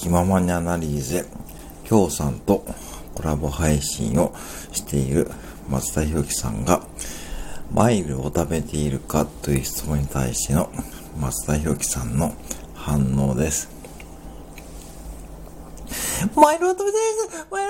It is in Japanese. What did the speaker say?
気ままにアナリーゼ、きょうさんとコラボ配信をしている松田博樹さんが、マイルを食べているかという質問に対しての松田博樹さんの反応です。マイルを食べているマイル